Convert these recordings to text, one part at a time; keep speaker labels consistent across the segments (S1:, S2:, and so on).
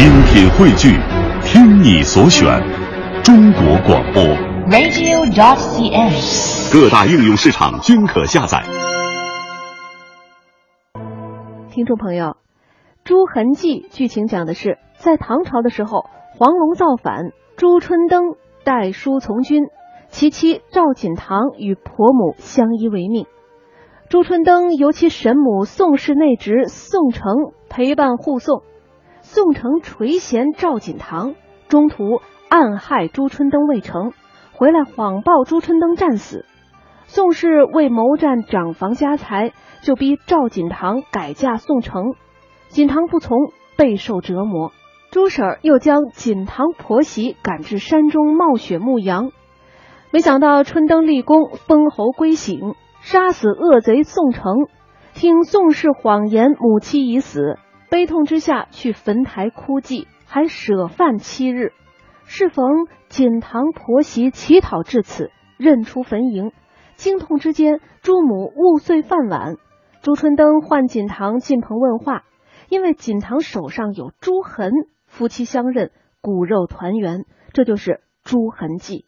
S1: 精品汇聚，听你所选，中国广播。
S2: radio.cn。
S1: 各大应用市场均可下载。
S3: 听众朋友，《朱痕记》剧情讲的是，在唐朝的时候，黄龙造反，朱春登带书从军，其妻赵锦堂与婆母相依为命。朱春登由其神母宋氏内侄宋成陪伴护送，宋城垂涎赵锦堂，中途暗害朱春登未成，回来谎报朱春登战死。宋氏为谋占长房家财，就逼赵锦堂改嫁宋城，锦堂不从，备受折磨。朱婶儿又将锦堂婆媳赶至山中冒雪牧羊，没想到春登立功，封侯归省，杀死恶贼宋城。听宋氏谎言母妻已死，悲痛之下去坟台哭祭，还舍饭七日。适逢锦堂婆媳乞讨至此，认出坟茔。惊痛之间，朱母误碎饭碗。朱春登唤锦堂进棚问话，因为锦堂手上有朱痕，夫妻相认，骨肉团圆，这就是《朱痕记》。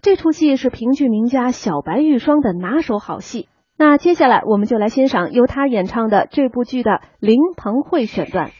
S3: 这出戏是评剧名家小白玉霜的拿手好戏。那接下来我们就来欣赏由他演唱的这部剧的林鹏慧选段。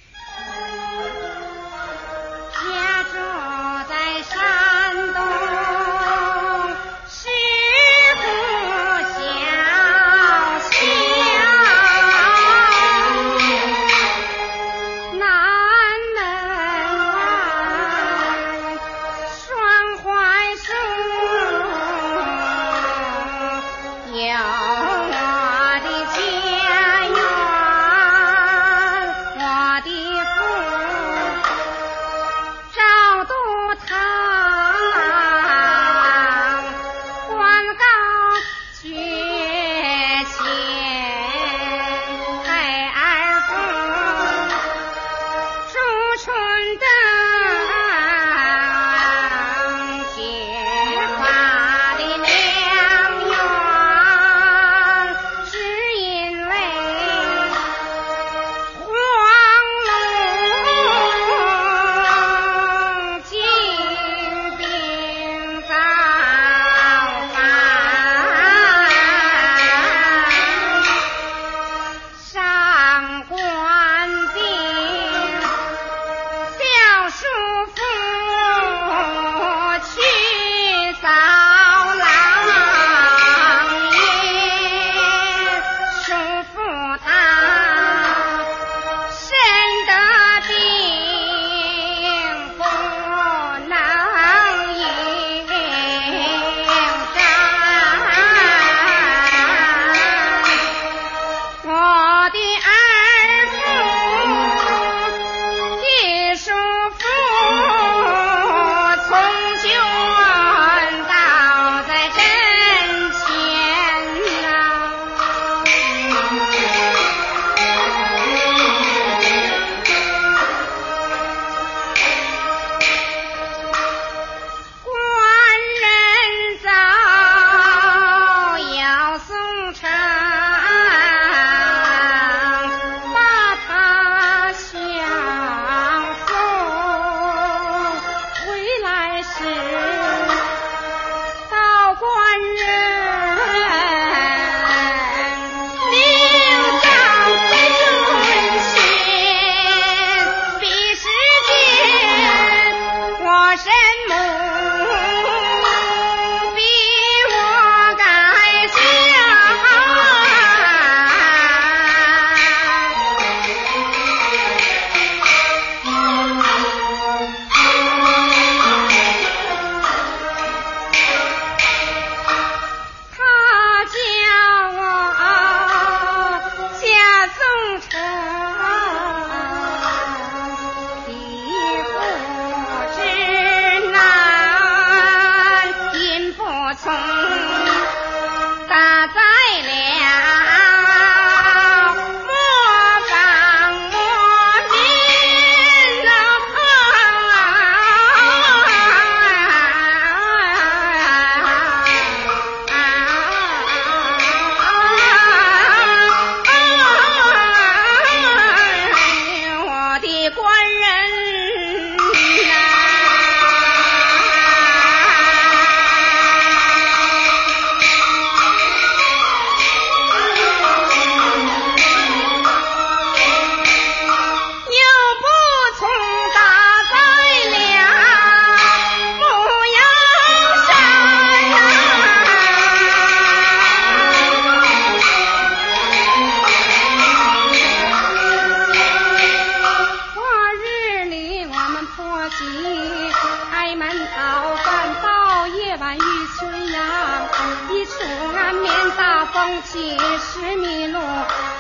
S3: 风起十米路，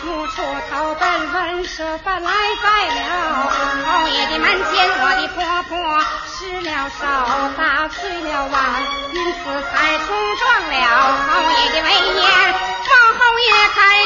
S3: 无处投奔温舍饭来在了。侯爷的门前我的婆婆失了手，打碎了碗，因此才冲撞了侯爷的威严。王后爷开。